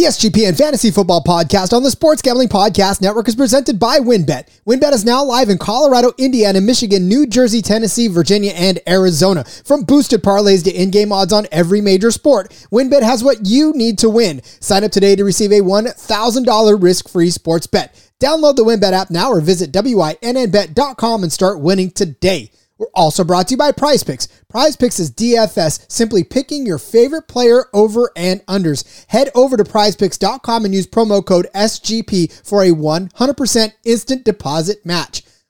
The SGPN Fantasy Football Podcast on the Sports Gambling Podcast Network is presented by WynnBET. WynnBET is now live in Colorado, Indiana, Michigan, New Jersey, Tennessee, Virginia, and Arizona. From boosted parlays to in-game odds on every major sport, WynnBET has what you need to win. Sign up today to receive a $1,000 risk-free sports bet. Download the WynnBET app now or visit wynnbet.com and start winning today. We're also brought to you by Prize Picks. Prize Picks is DFS, simply picking your favorite player over and unders. Head over to prizepicks.com and use promo code SGP for a 100% instant deposit match.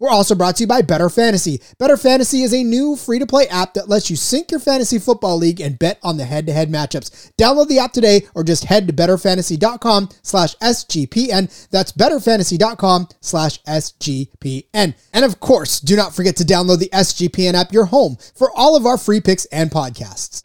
We're also brought to you by Better Fantasy. Better Fantasy is a new free to play app that lets you sync your fantasy football league and bet on the head to head matchups. Download the app today or just head to betterfantasy.com slash SGPN. That's betterfantasy.com slash SGPN. And of course, do not forget to download the SGPN app, your home for all of our free picks and podcasts.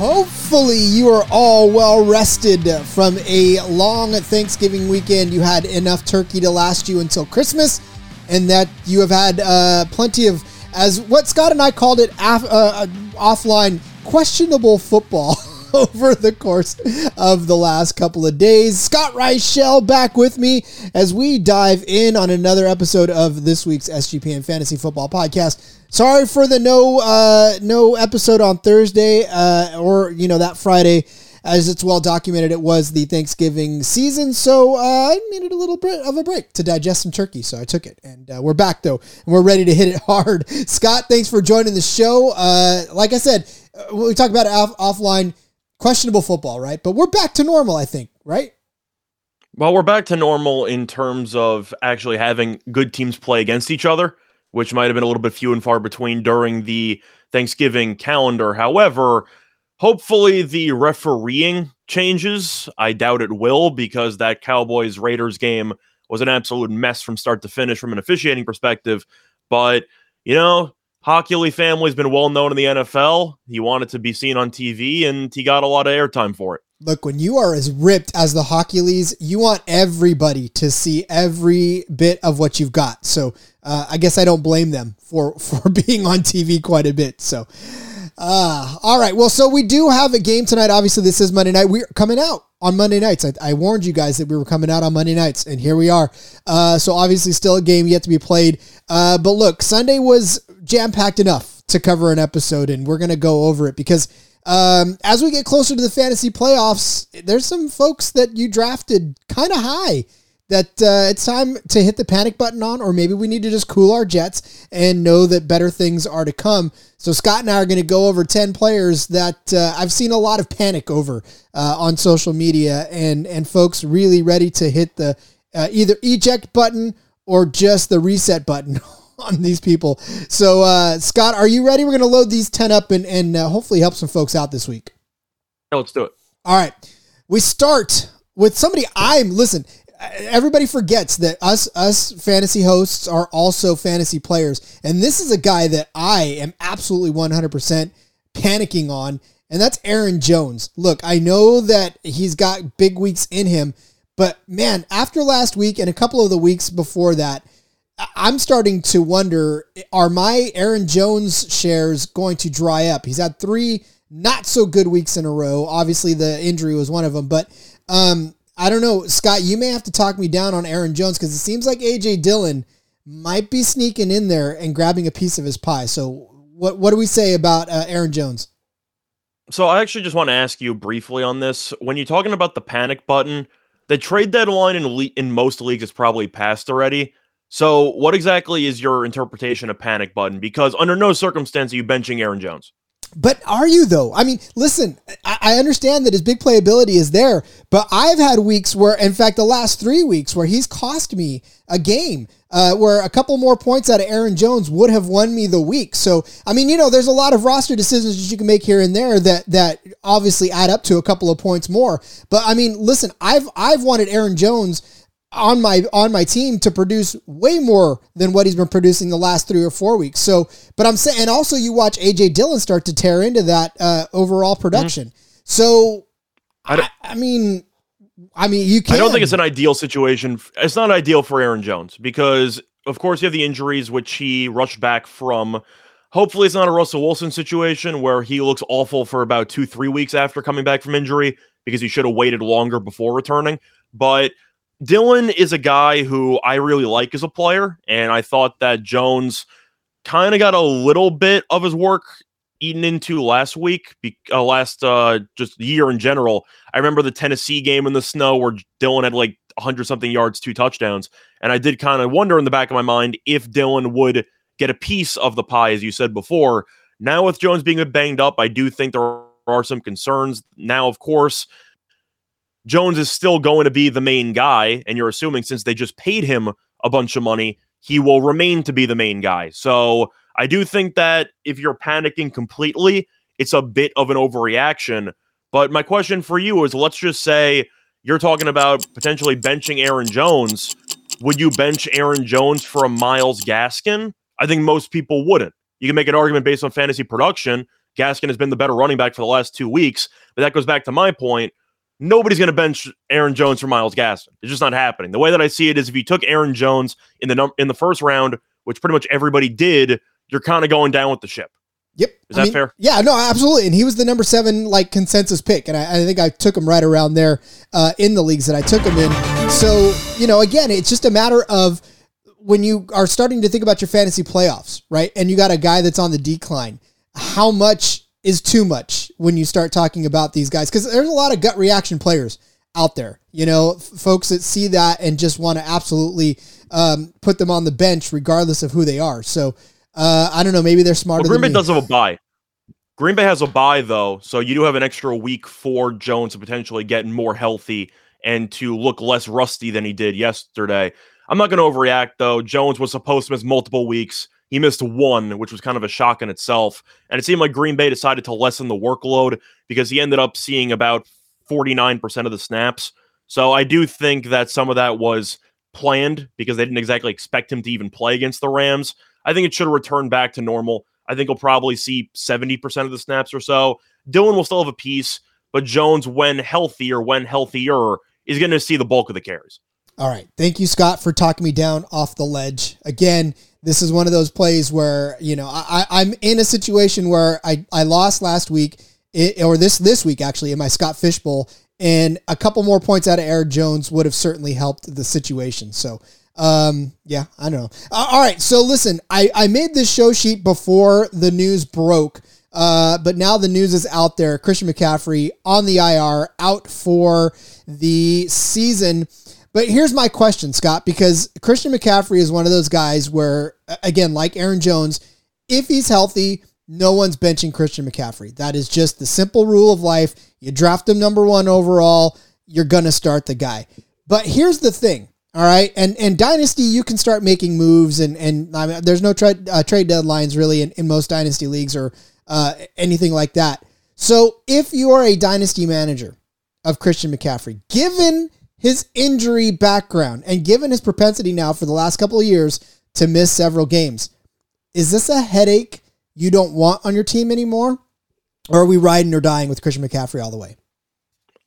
Hopefully, you are all well rested from a long Thanksgiving weekend. You had enough turkey to last you until Christmas, and that you have had uh, plenty of, as what Scott and I called it, af- uh, offline, questionable football. over the course of the last couple of days. Scott Reichel back with me as we dive in on another episode of this week's SGPN Fantasy Football Podcast. Sorry for the no uh, no episode on Thursday uh, or you know that Friday. As it's well documented, it was the Thanksgiving season, so uh, I needed a little bit of a break to digest some turkey, so I took it. And uh, we're back though, and we're ready to hit it hard. Scott, thanks for joining the show. Uh, like I said, uh, we talked about off- offline questionable football, right? But we're back to normal, I think, right? Well, we're back to normal in terms of actually having good teams play against each other, which might have been a little bit few and far between during the Thanksgiving calendar. However, hopefully the refereeing changes. I doubt it will because that Cowboys Raiders game was an absolute mess from start to finish from an officiating perspective. But, you know, Hochuli family's been well known in the NFL. He wanted to be seen on TV and he got a lot of airtime for it. Look, when you are as ripped as the Hochulis, you want everybody to see every bit of what you've got. So uh, I guess I don't blame them for for being on TV quite a bit. So, uh, all right. Well, so we do have a game tonight. Obviously, this is Monday night. We're coming out on Monday nights. I, I warned you guys that we were coming out on Monday nights, and here we are. Uh, so obviously, still a game yet to be played. Uh, but look, Sunday was jam packed enough to cover an episode, and we're gonna go over it because um, as we get closer to the fantasy playoffs, there's some folks that you drafted kind of high that uh, it's time to hit the panic button on, or maybe we need to just cool our jets and know that better things are to come. So Scott and I are going to go over 10 players that uh, I've seen a lot of panic over uh, on social media and, and folks really ready to hit the uh, either eject button or just the reset button on these people. So, uh, Scott, are you ready? We're going to load these 10 up and, and uh, hopefully help some folks out this week. Yeah, let's do it. All right. We start with somebody I'm, listen, everybody forgets that us us fantasy hosts are also fantasy players and this is a guy that i am absolutely 100% panicking on and that's aaron jones look i know that he's got big weeks in him but man after last week and a couple of the weeks before that i'm starting to wonder are my aaron jones shares going to dry up he's had three not so good weeks in a row obviously the injury was one of them but um I don't know, Scott. You may have to talk me down on Aaron Jones because it seems like AJ Dillon might be sneaking in there and grabbing a piece of his pie. So, what what do we say about uh, Aaron Jones? So, I actually just want to ask you briefly on this. When you're talking about the panic button, the trade deadline in le- in most leagues is probably passed already. So, what exactly is your interpretation of panic button? Because under no circumstance are you benching Aaron Jones. But are you though? I mean, listen, I, understand that his big playability is there, but I've had weeks where, in fact, the last three weeks where he's cost me a game. Uh, where a couple more points out of Aaron Jones would have won me the week. So, I mean, you know, there's a lot of roster decisions that you can make here and there that that obviously add up to a couple of points more. But I mean, listen, I've I've wanted Aaron Jones on my on my team to produce way more than what he's been producing the last three or four weeks. So, but I'm saying, and also you watch AJ Dillon start to tear into that uh, overall mm-hmm. production. Mm-hmm. So, I, I, I, mean, I mean, you can. I don't think it's an ideal situation. It's not ideal for Aaron Jones because, of course, you have the injuries which he rushed back from. Hopefully, it's not a Russell Wilson situation where he looks awful for about two, three weeks after coming back from injury because he should have waited longer before returning. But Dillon is a guy who I really like as a player, and I thought that Jones kind of got a little bit of his work eaten into last week, uh, last uh, just year in general. I remember the Tennessee game in the snow where Dillon had like 100 something yards, two touchdowns, and I did kind of wonder in the back of my mind if Dillon would get a piece of the pie, as you said before. Now with Jones being banged up, I do think there are some concerns. Now, of course, Jones is still going to be the main guy, and you're assuming since they just paid him a bunch of money, he will remain to be the main guy. So I do think that if you're panicking completely, it's a bit of an overreaction. But my question for you is let's just say you're talking about potentially benching Aaron Jones. Would you bench Aaron Jones for a Myles Gaskin? I think most people wouldn't. You can make an argument based on fantasy production. Gaskin has been the better running back for the last two weeks. But that goes back to my point nobody's going to bench Aaron Jones for Myles Gaskin. It's just not happening. The way that I see it is if you took Aaron Jones in the num- in the first round, which pretty much everybody did, you're kind of going down with the ship. Yep. Is I that mean, fair? Yeah, no, absolutely. And he was the number seven like consensus pick, and I, I think I took him right around there uh, in the leagues that I took him in. So you know, again, it's just a matter of when you are starting to think about your fantasy playoffs, right? And you got a guy that's on the decline. How much is too much when you start talking about these guys because there's a lot of gut reaction players out there. You know, f- folks that see that and just want to absolutely um, put them on the bench regardless of who they are. So uh, I don't know. Maybe they're smarter. Well, Green Bay does have a bye. Green Bay has a bye though, so you do have an extra week for Jones to potentially get more healthy and to look less rusty than he did yesterday. I'm not going to overreact though. Jones was supposed to miss multiple weeks. He missed one, which was kind of a shock in itself. And it seemed like Green Bay decided to lessen the workload because he ended up seeing about 49% of the snaps. So I do think that some of that was planned because they didn't exactly expect him to even play against the Rams. I think it should have returned back to normal. I think we'll probably see 70% of the snaps or so. Dillon will still have a piece, but Jones, when healthy or when healthier, is going to see the bulk of the carries. All right. Thank you, Scott, for talking me down off the ledge. Again, this is one of those plays where, you know, I, I'm in a situation where I, I lost last week, or this this week actually, in my Scott Fish Bowl, and a couple more points out of Aaron Jones would have certainly helped the situation. So, um, yeah, I don't know. All right. So, listen, I, I made this show sheet before the news broke. Uh, but now the news is out there. Christian McCaffrey on the IR, out for the season. But here's my question, Scott, because Christian McCaffrey is one of those guys where, again, like Aaron Jones, if he's healthy, no one's benching Christian McCaffrey. That is just the simple rule of life. You draft him number one overall, you're going to start the guy. But here's the thing. All right, and and dynasty, you can start making moves, and and I mean, there's no trade uh, trade deadlines really in, in most dynasty leagues or uh, anything like that. So if you are a dynasty manager of Christian McCaffrey, given his injury background and given his propensity now for the last couple of years to miss several games, is this a headache you don't want on your team anymore? Or are we riding or dying with Christian McCaffrey all the way?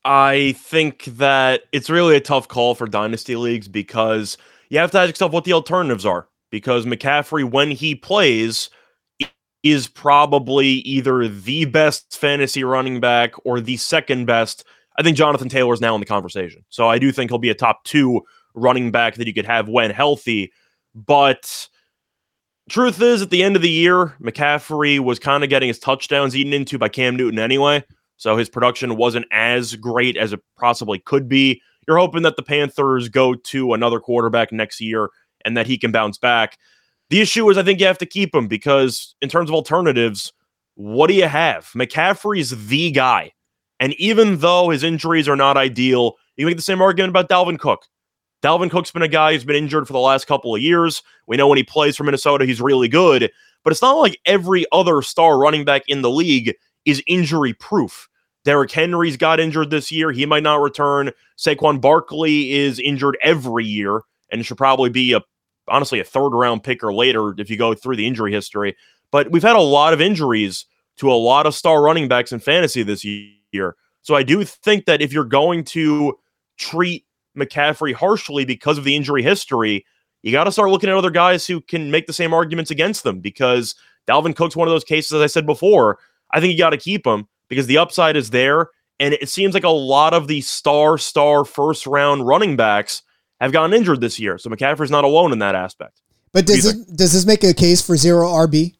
I think that it's really a tough call for dynasty leagues because you have to ask yourself what the alternatives are. Because McCaffrey, when he plays, is probably either the best fantasy running back or the second best I think Jonathan Taylor is now in the conversation. So I do think he'll be a top two running back that you could have when healthy. But truth is, at the end of the year, McCaffrey was kind of getting his touchdowns eaten into by Cam Newton anyway. So his production wasn't as great as it possibly could be. You're hoping that the Panthers go to another quarterback next year and that he can bounce back. The issue is, I think you have to keep him because, in terms of alternatives, what do you have? McCaffrey's the guy. And even though his injuries are not ideal, you make the same argument about Dalvin Cook. Dalvin Cook's been a guy who's been injured for the last couple of years. We know when he plays for Minnesota, he's really good, but it's not like every other star running back in the league is injury proof. Derrick Henry's got injured this year. He might not return. Saquon Barkley is injured every year and should probably be a honestly a third round pick or later if you go through the injury history. But we've had a lot of injuries to a lot of star running backs in fantasy this year. So I do think that if you're going to treat McCaffrey harshly because of the injury history, you got to start looking at other guys who can make the same arguments against them because Dalvin Cook's one of those cases, as I said before. I think you got to keep him because the upside is there. And it seems like a lot of the star, star first round running backs have gotten injured this year. So McCaffrey's not alone in that aspect. But does it, does this make a case for zero RB?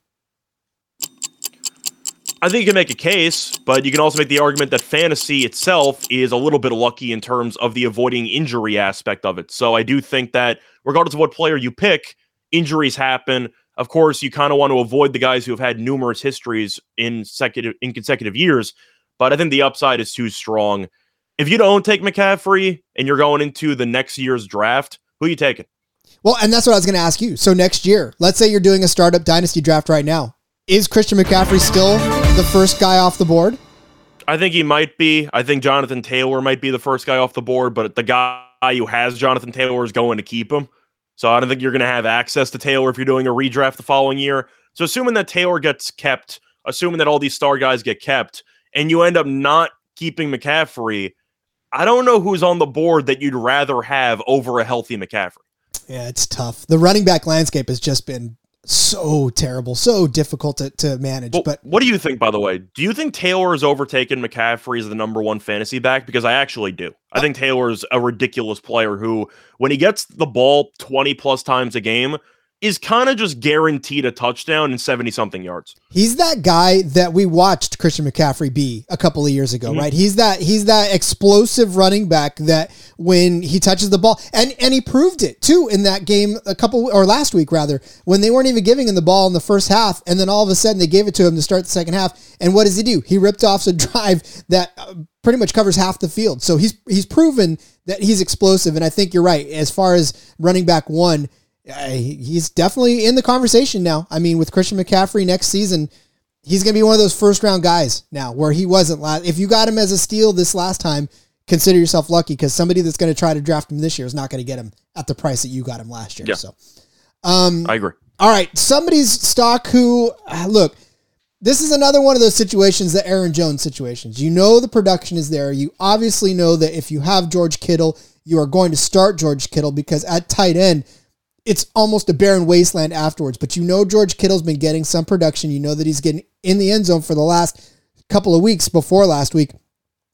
I think you can make a case, but you can also make the argument that fantasy itself is a little bit lucky in terms of the avoiding injury aspect of it. So I do think that regardless of what player you pick, injuries happen. Of course, you kind of want to avoid the guys who have had numerous histories in consecutive in consecutive years, but I think the upside is too strong. If you don't take McCaffrey and you're going into the next year's draft, who are you taking? Well, and that's what I was going to ask you. So next year, let's say you're doing a startup dynasty draft right now. Is Christian McCaffrey still the first guy off the board? I think he might be. I think Jonathan Taylor might be the first guy off the board, but the guy who has Jonathan Taylor is going to keep him. So I don't think you're going to have access to Taylor if you're doing a redraft the following year. So assuming that Taylor gets kept, assuming that all these star guys get kept, and you end up not keeping McCaffrey, I don't know who's on the board that you'd rather have over a healthy McCaffrey. Yeah, it's tough. The running back landscape has just been so terrible, so difficult to, to manage. Well, but what do you think, by the way? Do you think Taylor has overtaken McCaffrey as the number one fantasy back? Because I actually do. I think Taylor's a ridiculous player who, when he gets the ball 20 plus times a game, is kind of just guaranteed a touchdown and 70 something yards. He's that guy that we watched Christian McCaffrey be a couple of years ago, mm-hmm. right? He's that he's that explosive running back that when he touches the ball and and he proved it too in that game a couple or last week rather when they weren't even giving him the ball in the first half and then all of a sudden they gave it to him to start the second half and what does he do? He ripped off a drive that uh, pretty much covers half the field. So he's he's proven that he's explosive and I think you're right as far as running back 1 he's definitely in the conversation now. I mean, with Christian McCaffrey next season, he's going to be one of those first round guys now where he wasn't last. If you got him as a steal this last time, consider yourself lucky because somebody that's going to try to draft him this year is not going to get him at the price that you got him last year. Yeah. So, um, I agree. All right. Somebody's stock who, uh, look, this is another one of those situations, the Aaron Jones situations. You know the production is there. You obviously know that if you have George Kittle, you are going to start George Kittle because at tight end, it's almost a barren wasteland afterwards. But you know George Kittle's been getting some production. You know that he's getting in the end zone for the last couple of weeks before last week.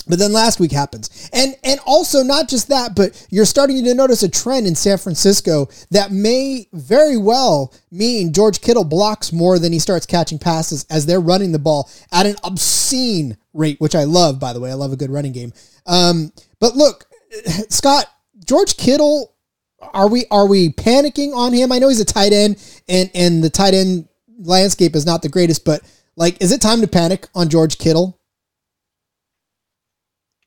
But then last week happens. And and also not just that, but you're starting to notice a trend in San Francisco that may very well mean George Kittle blocks more than he starts catching passes as they're running the ball at an obscene rate, which I love, by the way. I love a good running game. Um, but look, Scott, George Kittle are we are we panicking on him? I know he's a tight end, and and the tight end landscape is not the greatest, but like, is it time to panic on George Kittle?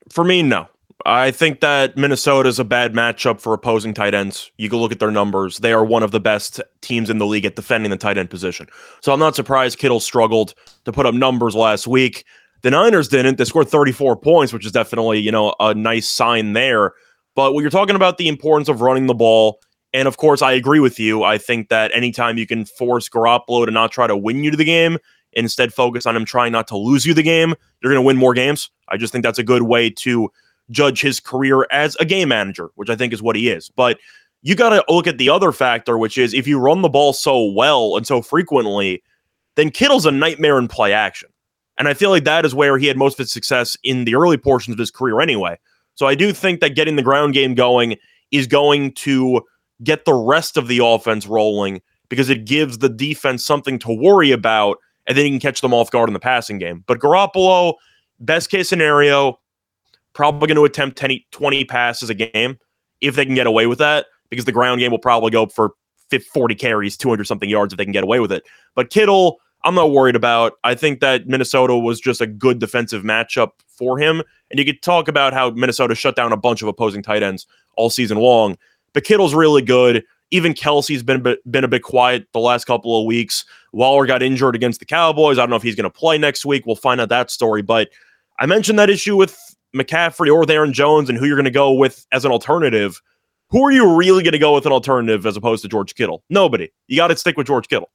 For me, no. I think that Minnesota is a bad matchup for opposing tight ends. You can look at their numbers; they are one of the best teams in the league at defending the tight end position. So I'm not surprised Kittle struggled to put up numbers last week. The Niners didn't. They scored 34 points, which is definitely you know a nice sign there. But when you're talking about the importance of running the ball, and of course, I agree with you. I think that anytime you can force Garoppolo to not try to win you to the game, instead focus on him trying not to lose you the game, you're going to win more games. I just think that's a good way to judge his career as a game manager, which I think is what he is. But you got to look at the other factor, which is if you run the ball so well and so frequently, then Kittle's a nightmare in play action. And I feel like that is where he had most of his success in the early portions of his career anyway. So I do think that getting the ground game going is going to get the rest of the offense rolling because it gives the defense something to worry about and then you can catch them off guard in the passing game. But Garoppolo, best case scenario, probably going to attempt 10, 20 passes a game if they can get away with that because the ground game will probably go for 40 carries, 200 something yards if they can get away with it. But Kittle, I'm not worried about. I think that Minnesota was just a good defensive matchup for him. And you could talk about how Minnesota shut down a bunch of opposing tight ends all season long. But Kittle's really good. Even Kelce's been been a bit quiet the last couple of weeks. Waller got injured against the Cowboys. I don't know if he's going to play next week. We'll find out that story. But I mentioned that issue with McCaffrey or with Aaron Jones and who you're going to go with as an alternative. Who are you really going to go with an alternative as opposed to George Kittle? Nobody. You got to stick with George Kittle.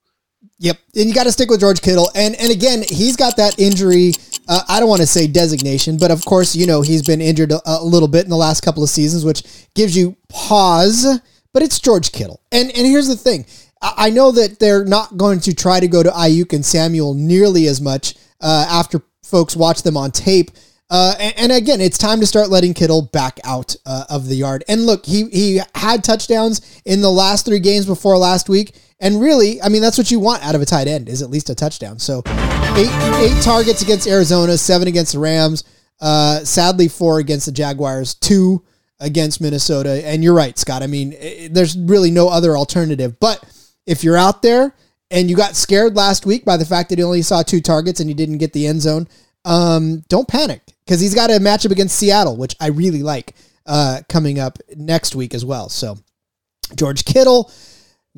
Yep, and you got to stick with George Kittle, and and again, he's got that injury. Uh, I don't want to say designation, but of course, you know he's been injured a, a, little bit in the last couple of seasons, which gives you pause. But it's George Kittle, and and here's the thing: I, I know that they're not going to try to go to Aiyuk and Samuel nearly as much uh, after folks watch them on tape. Uh, and, and, again, it's time to start letting Kittle back out uh, of the yard. And look, he he had touchdowns in the last three games before last week. And really, I mean, that's what you want out of a tight end is at least a touchdown. So eight eight targets against Arizona, seven against the Rams. Uh, sadly, four against the Jaguars, two against Minnesota. And you're right, Scott. I mean, it, there's really no other alternative. But if you're out there and you got scared last week by the fact that he only saw two targets and you didn't get the end zone, um, don't panic because he's got a matchup against Seattle, which I really like uh, coming up next week as well. So George Kittle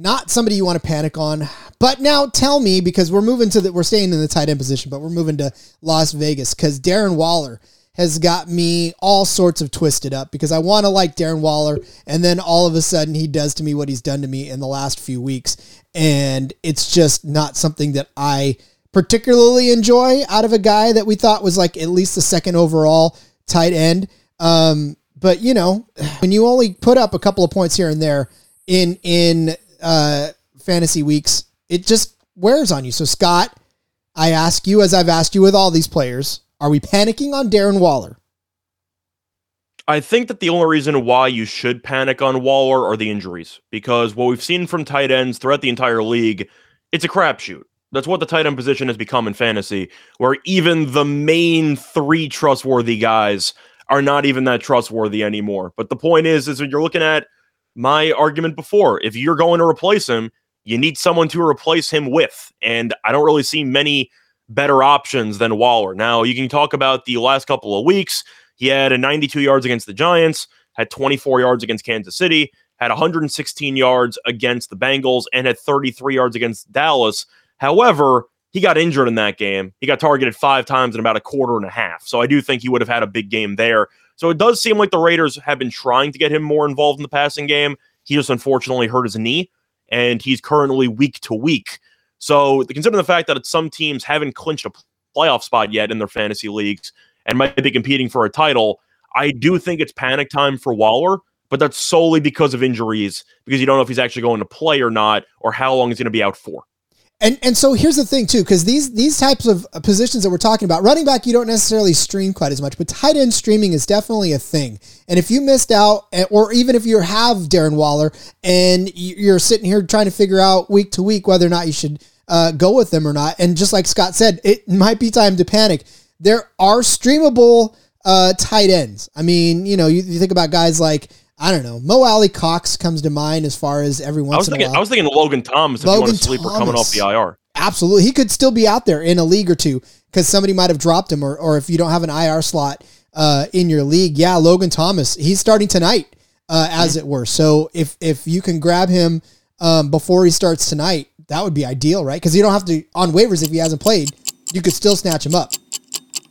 not somebody you want to panic on. But now tell me, because we're moving to the, we're staying in the tight end position, but we're moving to Las Vegas because Darren Waller has got me all sorts of twisted up because I want to like Darren Waller, and then all of a sudden he does to me what he's done to me in the last few weeks, and it's just not something that I particularly enjoy out of a guy that we thought was like at least the second overall tight end. Um, but you know, when you only put up a couple of points here and there in in uh, fantasy weeks, it just wears on you. So, Scott, I ask you, as I've asked you with all these players, are we panicking on Darren Waller? I think that the only reason why you should panic on Waller are the injuries, because what we've seen from tight ends throughout the entire league, it's a crapshoot. That's what the tight end position has become in fantasy, where even the main three trustworthy guys are not even that trustworthy anymore. But the point is, is when you're looking at my argument before. If you're going to replace him, you need someone to replace him with. And I don't really see many better options than Waller. Now, you can talk about the last couple of weeks. He had a 92 yards against the Giants, had 24 yards against Kansas City, had 116 yards against the Bengals, and had 33 yards against Dallas. However, he got injured in that game. He got targeted five times in about a quarter and a half. So I do think he would have had a big game there. So it does seem like the Raiders have been trying to get him more involved in the passing game. He just unfortunately hurt his knee, and he's currently week to week. So considering the fact that some teams haven't clinched a playoff spot yet in their fantasy leagues and might be competing for a title, I do think it's panic time for Waller, but that's solely because of injuries, because you don't know if he's actually going to play or not, or how long he's going to be out for. And and so here's the thing too, because these these types of positions that we're talking about, running back you don't necessarily stream quite as much, but tight end streaming is definitely a thing. And if you missed out, eh, or even if you have Darren Waller and you're sitting here trying to figure out week to week whether or not you should uh, go with them or not, and just like Scott said, it might be time to panic. There are streamable uh, tight ends. I mean, you know, you, you think about guys like I don't know. Mo Alie-Cox comes to mind as far as every once I was in thinking, a while. I was thinking Logan Thomas Logan if you want to sleeper Thomas. coming off the IR. Absolutely. He could still be out there in a league or two because somebody might have dropped him or, or if you don't have an IR slot uh, in your league. Yeah, Logan Thomas, he's starting tonight, uh, as mm-hmm. it were. So if if you can grab him um, before he starts tonight, that would be ideal, right? Because you don't have to on waivers if he hasn't played, you could still snatch him up.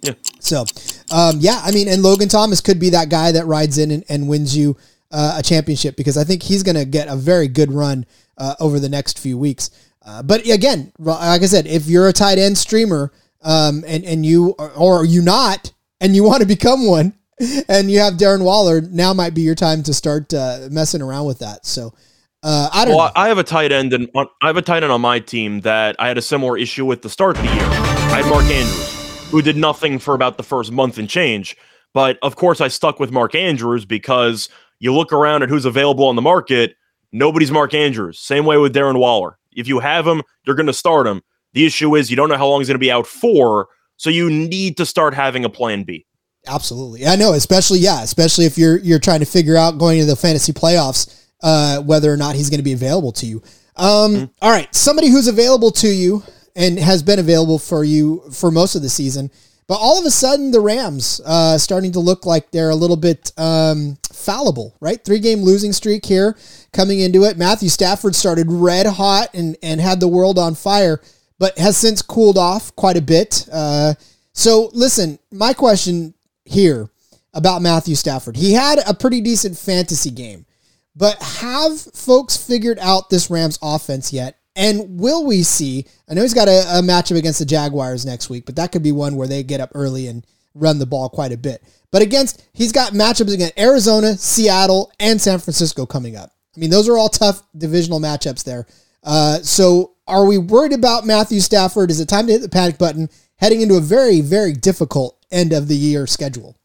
Yeah. So, um, yeah, I mean, and Logan Thomas could be that guy that rides in and, and wins you uh, a championship because I think he's going to get a very good run uh, over the next few weeks. Uh, but again, like I said, if you're a tight end streamer um, and and you or, you not and you want to become one, and you have Darren Waller, now might be your time to start uh, messing around with that. So. Uh, I don't. Well, know. I have a tight end, and I have a tight end on my team that I had a similar issue with the start of the year. I had Mark Andrews, who did nothing for about the first month and change. But of course, I stuck with Mark Andrews because you look around at who's available on the market, nobody's Mark Andrews. Same way with Darren Waller. If you have him, you're going to start him. The issue is you don't know how long he's going to be out for, so you need to start having a plan B. Absolutely. I know, especially yeah, especially if you're you're trying to figure out going to the fantasy playoffs uh, whether or not he's going to be available to you. Um, mm-hmm. all right, somebody who's available to you and has been available for you for most of the season. But all of a sudden, the Rams uh, starting to look like they're a little bit um, fallible, right? Three game losing streak here coming into it. Matthew Stafford started red hot and, and had the world on fire, but has since cooled off quite a bit. Uh, so, listen, my question here about Matthew Stafford he had a pretty decent fantasy game, but have folks figured out this Rams offense yet? And will we see? I know he's got a, a matchup against the Jaguars next week, but that could be one where they get up early and run the ball quite a bit. But against, he's got matchups against Arizona, Seattle, and San Francisco coming up. I mean, those are all tough divisional matchups there. Uh, so are we worried about Matthew Stafford? Is it time to hit the panic button heading into a very, very difficult end of the year schedule?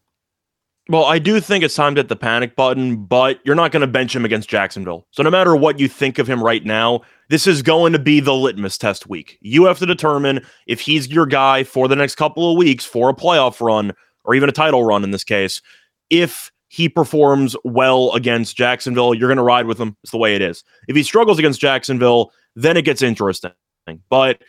Well, I do think it's time to hit the panic button, but you're not going to bench him against Jacksonville. So no matter what you think of him right now, this is going to be the litmus test week. You have to determine if he's your guy for the next couple of weeks for a playoff run or even a title run in this case. If he performs well against Jacksonville, you're going to ride with him. It's the way it is. If he struggles against Jacksonville, then it gets interesting. But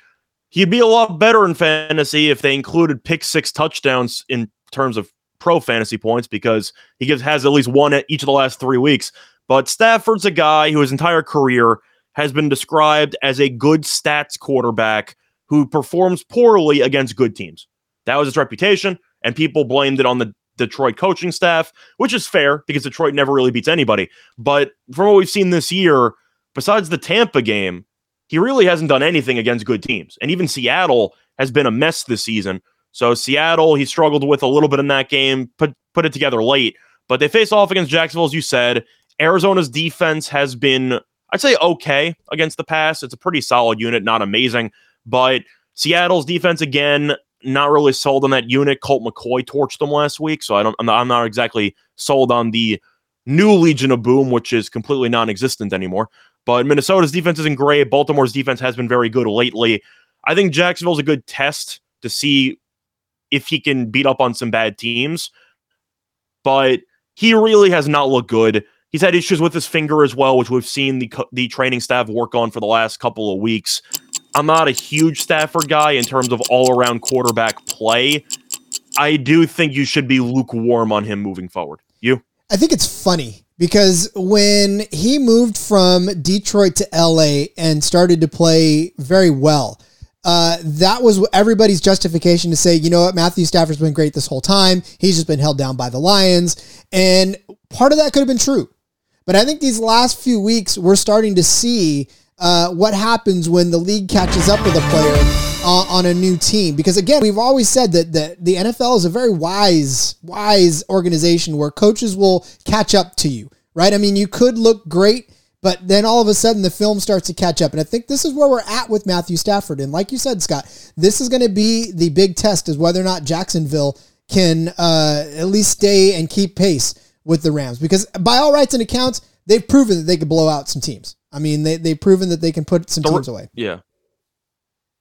he'd be a lot better in fantasy if they included pick six touchdowns in terms of pro fantasy points because he gives has at least one at each of the last three weeks. But Stafford's a guy who his entire career has been described as a good stats quarterback who performs poorly against good teams. That was his reputation, and people blamed it on the Detroit coaching staff, which is fair because Detroit never really beats anybody. But from what we've seen this year, besides the Tampa game, he really hasn't done anything against good teams. And even Seattle has been a mess this season. So Seattle, he struggled with a little bit in that game, put put it together late. But they face off against Jacksonville, as you said. Arizona's defense has been, I'd say, okay against the pass. It's a pretty solid unit, not amazing. But Seattle's defense, again, not really sold on that unit. Colt McCoy torched them last week, so I don't. I'm not, I'm not exactly sold on the new Legion of Boom, which is completely non-existent anymore. But Minnesota's defense isn't great. Baltimore's defense has been very good lately. I think Jacksonville's a good test to see if he can beat up on some bad teams. But he really has not looked good. He's had issues with his finger as well, which we've seen the the training staff work on for the last couple of weeks. I'm not a huge Stafford guy in terms of all around quarterback play. I do think you should be lukewarm on him moving forward. You? I think it's funny because when he moved from Detroit to LA and started to play very well, uh, that was everybody's justification to say, you know what, Matthew Stafford's been great this whole time. He's just been held down by the Lions. And part of that could have been true. But I think these last few weeks, we're starting to see uh, what happens when the league catches up with a player on a new team. Because again, we've always said that the, the NFL is a very wise, wise organization where coaches will catch up to you, right? I mean, you could look great but then all of a sudden the film starts to catch up. And I think this is where we're at with Matthew Stafford. And like you said, Scott, this is going to be the big test is whether or not Jacksonville can uh, at least stay and keep pace with the Rams. Because by all rights and accounts, they've proven that they could blow out some teams. I mean, they, they've proven that they can put some the, teams away. Yeah.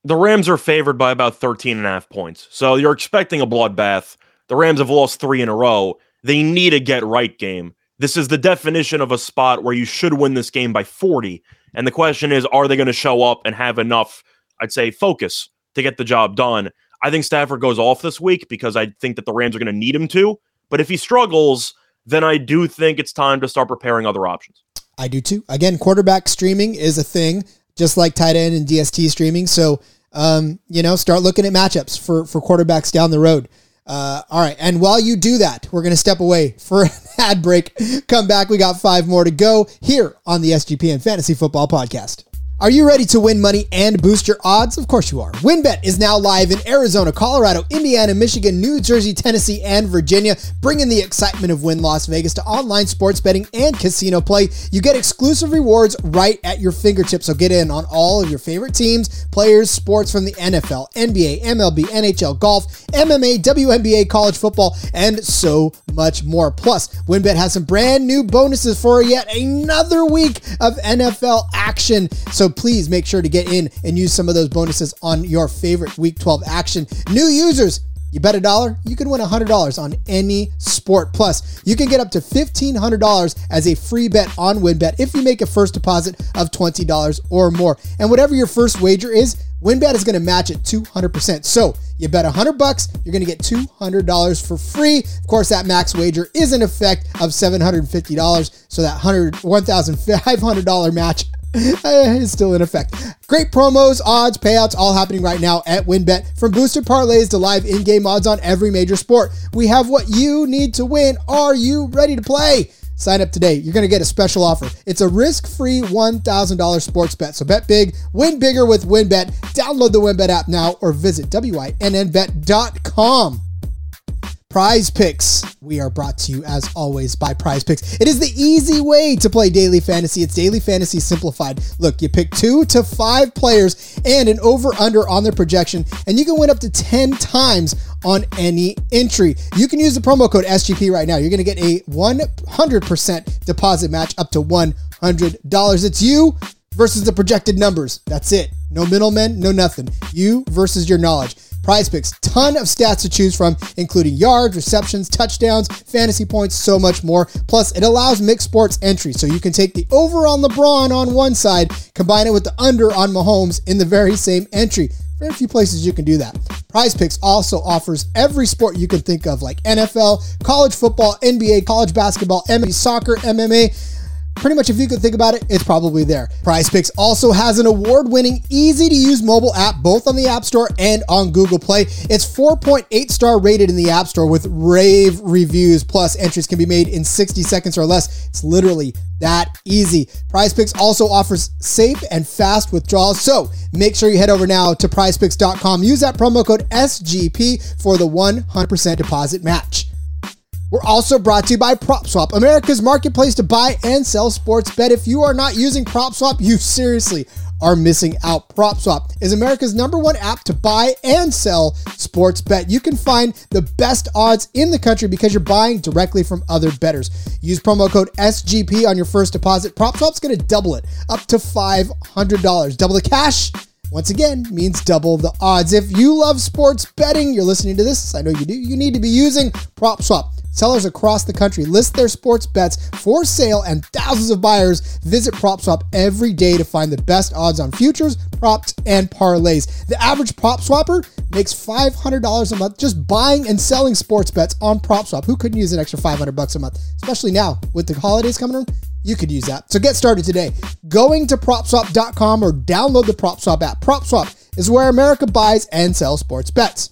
The Rams are favored by about 13 and a half points. So you're expecting a bloodbath. The Rams have lost three in a row. They need a get right game. This is the definition of a spot where you should win this game by 40. And the question is, are they going to show up and have enough, I'd say, focus to get the job done? I think Stafford goes off this week because I think that the Rams are going to need him to. But if he struggles, then I do think it's time to start preparing other options. I do too. Again, quarterback streaming is a thing, just like tight end and DST streaming. So, um, you know, start looking at matchups for for quarterbacks down the road. Uh, all right. And while you do that, we're going to step away for an ad break. Come back. We got five more to go here on the SGPN Fantasy Football Podcast. Are you ready to win money and boost your odds? Of course you are. WynnBET is now live in Arizona, Colorado, Indiana, Michigan, New Jersey, Tennessee, and Virginia, bringing the excitement of Wynn Las Vegas to online sports betting and casino play. You get exclusive rewards right at your fingertips, so get in on all of your favorite teams, players, sports from the NFL, NBA, MLB, NHL, golf, MMA, WNBA, college football, and so much more. Plus, WynnBET has some brand new bonuses for yet another week of NFL action. So please make sure to get in and use some of those bonuses on your favorite Week 12 action. New users, You bet a dollar, you can win $100 on any sport. Plus, you can get up to $1,500 as a free bet on WynnBET if you make a first deposit of $20 or more. And whatever your first wager is, WynnBET is going to match it 200%. So you bet 100 bucks, you're going to get $200 for free. Of course, that max wager is in effect of $750. So that 100 $1,500 match eh, is still in effect. Great promos, odds, payouts, all happening right now at WynnBET. From boosted parlays to live in-game odds on every major sport, we have what you need to win. Are you ready to play? Sign up today. You're going to get a special offer. It's a risk-free $1,000 sports bet. So bet big, win bigger with WynnBET. Download the WynnBET app now or visit wynnbet.com. Prize Picks. We are brought to you as always by Prize Picks. It is the easy way to play daily fantasy. It's daily fantasy simplified. Look, you pick two to five players and an over under on their projection, and you can win up to 10 times on any entry. You can use the promo code SGP right now. You're going to get a 100% deposit match up to $100. It's you versus the projected numbers. That's it. No middlemen, no nothing. You versus your knowledge. Prize Picks, ton of stats to choose from, including yards, receptions, touchdowns, fantasy points, so much more. Plus, it allows mixed sports entry, so you can take the over on LeBron on one side, combine it with the under on Mahomes in the very same entry. Very few places you can do that. Prize Picks also offers every sport you can think of, like NFL, college football, NBA, college basketball, MMA, soccer, MMA Pretty much, if you could think about it, it's probably there. Prize Picks also has an award winning, easy to use mobile app, both on the App Store and on Google Play. It's 4.8 star rated in the App Store with rave reviews, plus entries can be made in 60 seconds or less. It's literally that easy. Prize Picks also offers safe and fast withdrawals, so make sure you head over now to prizepicks.com. Use that promo code SGP for the 100% deposit match. We're also brought to you by PropSwap, America's marketplace to buy and sell sports bet. If you are not using PropSwap, you seriously are missing out. PropSwap is America's number one app to buy and sell sports bet. You can find the best odds in the country because you're buying directly from other bettors. Use promo code SGP on your first deposit. PropSwap's going to double it up to $500. Double the cash once again means double the odds. If you love sports betting, you're listening to this, I know you do, you need to be using PropSwap. Sellers across the country list their sports bets for sale, and thousands of buyers visit PropSwap every day to find the best odds on futures, props, and parlays. The average prop swapper makes $500 a month just buying and selling sports bets on PropSwap. Who couldn't use an extra 500 bucks a month, especially now with the holidays coming? You could use that. So get started today. Going to propswap.com or download the PropSwap app. PropSwap is where America buys and sells sports bets.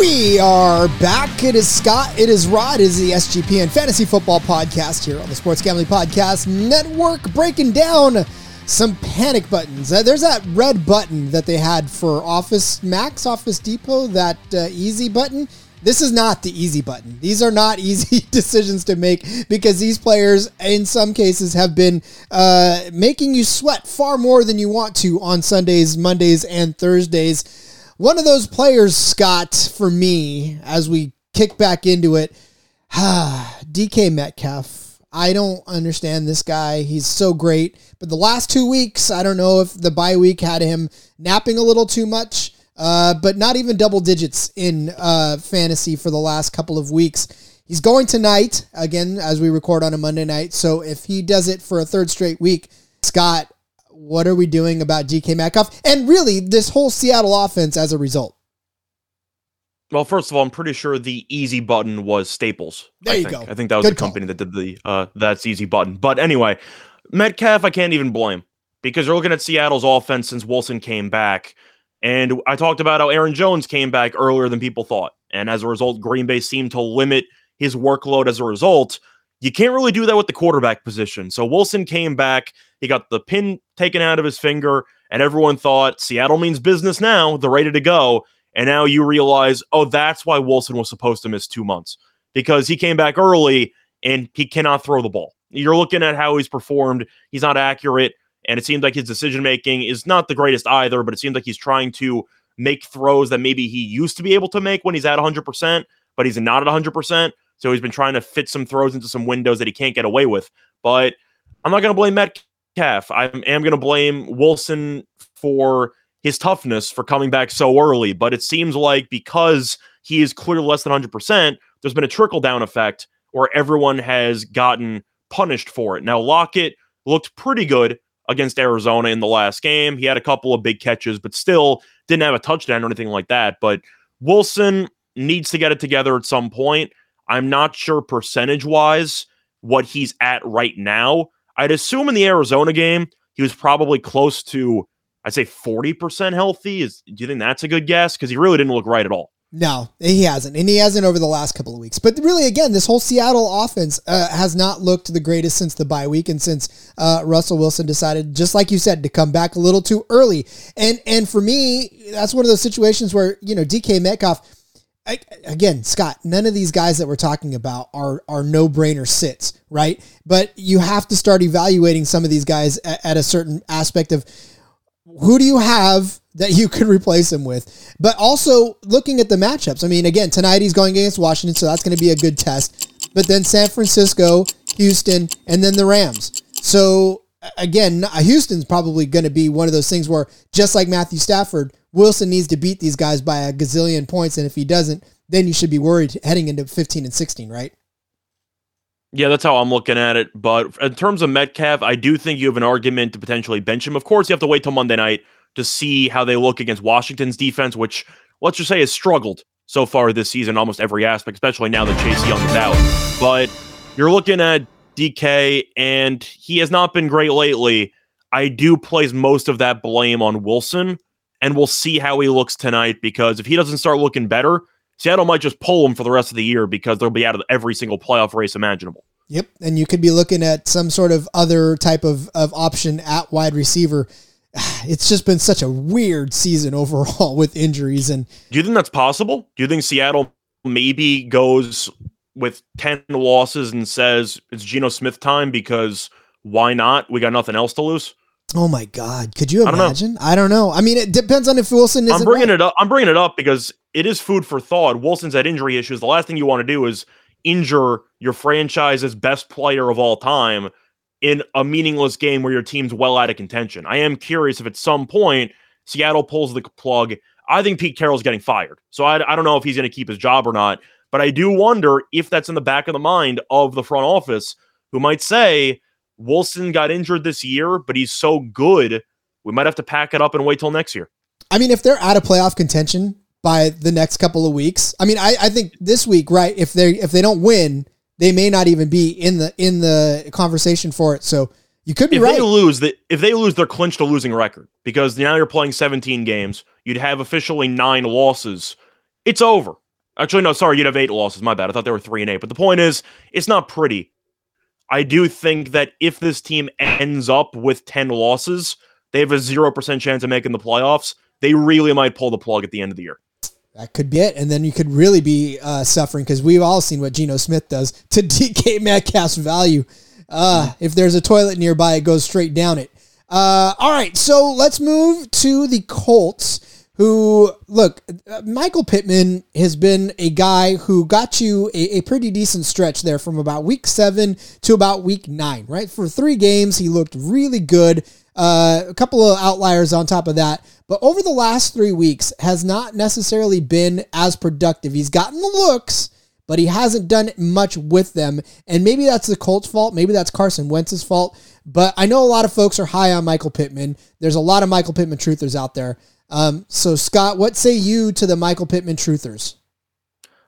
We are back. It is Scott. It is Rod. It is the SGPN Fantasy Football Podcast here on the Sports Gambling Podcast Network, breaking down some panic buttons. Uh, there's that red button that they had for Office Max, Office Depot, that uh, easy button. This is not the easy button. These are not easy decisions to make because these players, in some cases, have been uh, making you sweat far more than you want to on Sundays, Mondays, and Thursdays. One of those players, Scott, for me, as we kick back into it, DK Metcalf. I don't understand this guy. He's so great. But the last two weeks, I don't know if the bye week had him napping a little too much, uh, but not even double digits in uh, fantasy for the last couple of weeks. He's going tonight, again, as we record on a Monday night. So if he does it for a third straight week, Scott, what are we doing about DK Metcalf and really this whole Seattle offense as a result? Well, first of all, I'm pretty sure the easy button was Staples. There I you think. go. I think that was Good the call. company that did the uh that's easy button. But anyway, Metcalf, I can't even blame because you're looking at Seattle's offense since Wilson came back. And I talked about how Aaron Jones came back earlier than people thought. And as a result, Green Bay seemed to limit his workload as a result. You can't really do that with the quarterback position. So Wilson came back. He got the pin taken out of his finger, and everyone thought Seattle means business now. They're ready to go. And now you realize, oh, that's why Wilson was supposed to miss two months because he came back early and he cannot throw the ball. You're looking at how he's performed. He's not accurate. And it seems like his decision making is not the greatest either, but it seems like he's trying to make throws that maybe he used to be able to make when he's at 100%, but he's not at 100%. So he's been trying to fit some throws into some windows that he can't get away with. But I'm not going to blame Metcalf. I am going to blame Wilson for his toughness for coming back so early. But it seems like because he is clearly less than 100%, there's been a trickle down effect where everyone has gotten punished for it. Now, Lockett looked pretty good against Arizona in the last game. He had a couple of big catches, but still didn't have a touchdown or anything like that. But Wilson needs to get it together at some point. I'm not sure percentage wise what he's at right now. I'd assume in the Arizona game, he was probably close to, I'd say 40% healthy. Is do you think that's a good guess? Because he really didn't look right at all. No, he hasn't, and he hasn't over the last couple of weeks. But really, again, this whole Seattle offense uh, has not looked the greatest since the bye week, and since uh, Russell Wilson decided, just like you said, to come back a little too early. And and for me, that's one of those situations where you know DK Metcalf. I, again, Scott, none of these guys that we're talking about are are no brainer sits, right? But you have to start evaluating some of these guys at, at a certain aspect of who do you have that you could replace him with. But also looking at the matchups. I mean, again, tonight he's going against Washington, so that's going to be a good test. But then San Francisco, Houston, and then the Rams. So again, Houston's probably going to be one of those things where, just like Matthew Stafford, Wilson needs to beat these guys by a gazillion points, and if he doesn't, then you should be worried heading into 15 and 16, right? Yeah, that's how I'm looking at it. But in terms of Metcalf, I do think you have an argument to potentially bench him. Of course, you have to wait till Monday night to see how they look against Washington's defense, which let's just say has struggled so far this season, almost every aspect, especially now that Chase Young is out. But you're looking at DK, and he has not been great lately. I do place most of that blame on Wilson, and we'll see how he looks tonight because if he doesn't start looking better, Seattle might just pull him for the rest of the year because they'll be out of every single playoff race imaginable. Yep. And you could be looking at some sort of other type of, of option at wide receiver it's just been such a weird season overall with injuries. And do you think that's possible? Do you think Seattle maybe goes with 10 losses and says it's Geno Smith time because why not? We got nothing else to lose. Oh my God! Could you imagine? I don't know. I, don't know. I mean, it depends on if Wilson is. I'm bringing right. it up. I'm bringing it up because it is food for thought. Wilson's had injury issues. The last thing you want to do is injure your franchise's best player of all time in a meaningless game where your team's well out of contention. I am curious if at some point Seattle pulls the plug. I think Pete Carroll's getting fired. So I, I don't know if he's going to keep his job or not. But I do wonder if that's in the back of the mind of the front office who might say, Wilson got injured this year, but he's so good, we might have to pack it up and wait till next year. I mean, if they're out of playoff contention by the next couple of weeks, I mean, I, I think this week, right? If they if they don't win, they may not even be in the in the conversation for it. So you could be if right. They lose that if they lose, they're clinched a losing record because now you're playing 17 games. You'd have officially nine losses. It's over. Actually, no, sorry, you'd have eight losses. My bad. I thought there were three and eight. But the point is, it's not pretty. I do think that if this team ends up with 10 losses, they have a 0% chance of making the playoffs. They really might pull the plug at the end of the year. That could be it. And then you could really be uh, suffering because we've all seen what Geno Smith does to DK Metcalf's value. Uh, if there's a toilet nearby, it goes straight down it. Uh, all right, so let's move to the Colts. Who look, Michael Pittman has been a guy who got you a, a, pretty decent stretch there from about week seven to about week nine, right? For three games, he looked really good. Uh, a couple of outliers on top of that. But over the last three weeks, has not necessarily been as productive. He's gotten the looks, but he hasn't done much with them. And maybe that's the Colts' fault. Maybe that's Carson Wentz's fault. But I know a lot of folks are high on Michael Pittman. There's a lot of Michael Pittman truthers out there. Um, so, Scott, what say you to the Michael Pittman truthers?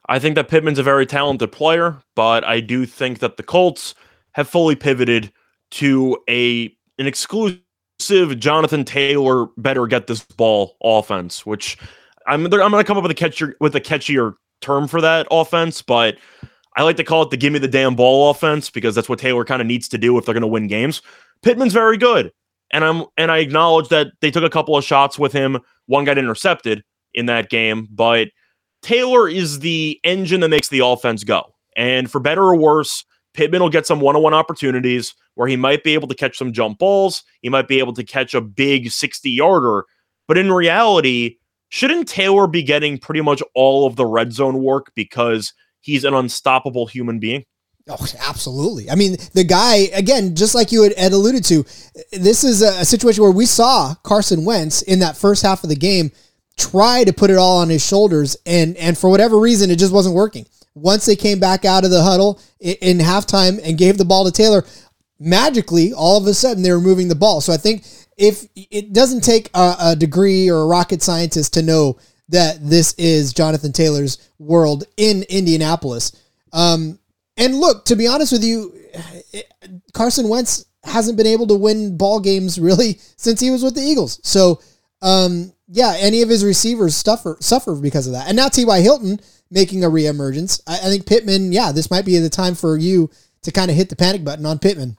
I think that Pittman's a very talented player, but I do think that the Colts have fully pivoted to a an exclusive Jonathan Taylor better get this ball offense, which I'm I'm going to come up with a catchier with a catchier term for that offense, but I like to call it the give me the damn ball offense because that's what Taylor kind of needs to do if they're going to win games. Pittman's very good, and I'm and I acknowledge that they took a couple of shots with him. One got intercepted in that game, but Taylor is the engine that makes the offense go. And for better or worse, Pittman will get some one on one opportunities where he might be able to catch some jump balls. He might be able to catch a big 60 yarder. But in reality, shouldn't Taylor be getting pretty much all of the red zone work because he's an unstoppable human being? Oh, absolutely. I mean, the guy, again, just like you had, alluded to, this is a, a, situation where we saw Carson Wentz in that first half of the game try to put it all on his shoulders, and, and for whatever reason, it just wasn't working. Once they came back out of the huddle in, in halftime and gave the ball to Taylor, magically, all of a sudden, they were moving the ball. So I think if it doesn't take a, a degree or a rocket scientist to know that this is Jonathan Taylor's world in Indianapolis. Um, and look, to be honest with you, Carson Wentz hasn't been able to win ball games really since he was with the Eagles. So, um, yeah, any of his receivers suffer suffer because of that. And now T.Y. Hilton making a reemergence. I, I think Pittman, yeah, this might be the time for you to kind of hit the panic button on Pittman.